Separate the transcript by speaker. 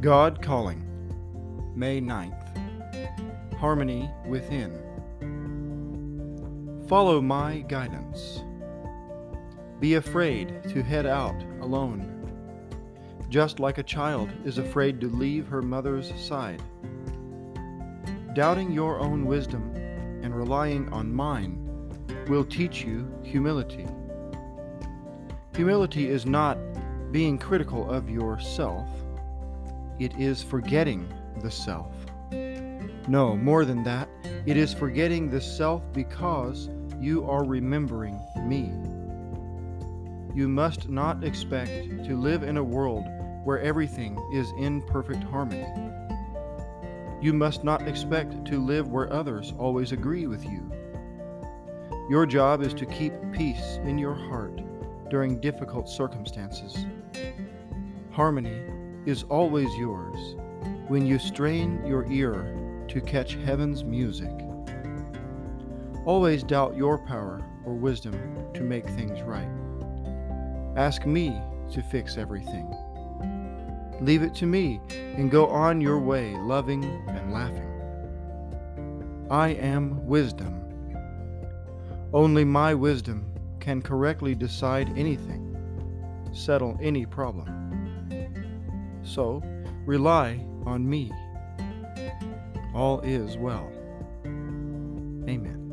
Speaker 1: God Calling, May 9th. Harmony Within. Follow my guidance. Be afraid to head out alone, just like a child is afraid to leave her mother's side. Doubting your own wisdom and relying on mine will teach you humility. Humility is not being critical of yourself, it is forgetting the self. No, more than that, it is forgetting the self because you are remembering me. You must not expect to live in a world where everything is in perfect harmony. You must not expect to live where others always agree with you. Your job is to keep peace in your heart during difficult circumstances. Harmony is always yours when you strain your ear to catch heaven's music. Always doubt your power or wisdom to make things right. Ask me to fix everything. Leave it to me and go on your way loving and laughing. I am wisdom. Only my wisdom can correctly decide anything, settle any problem. So, rely on me. All is well. Amen.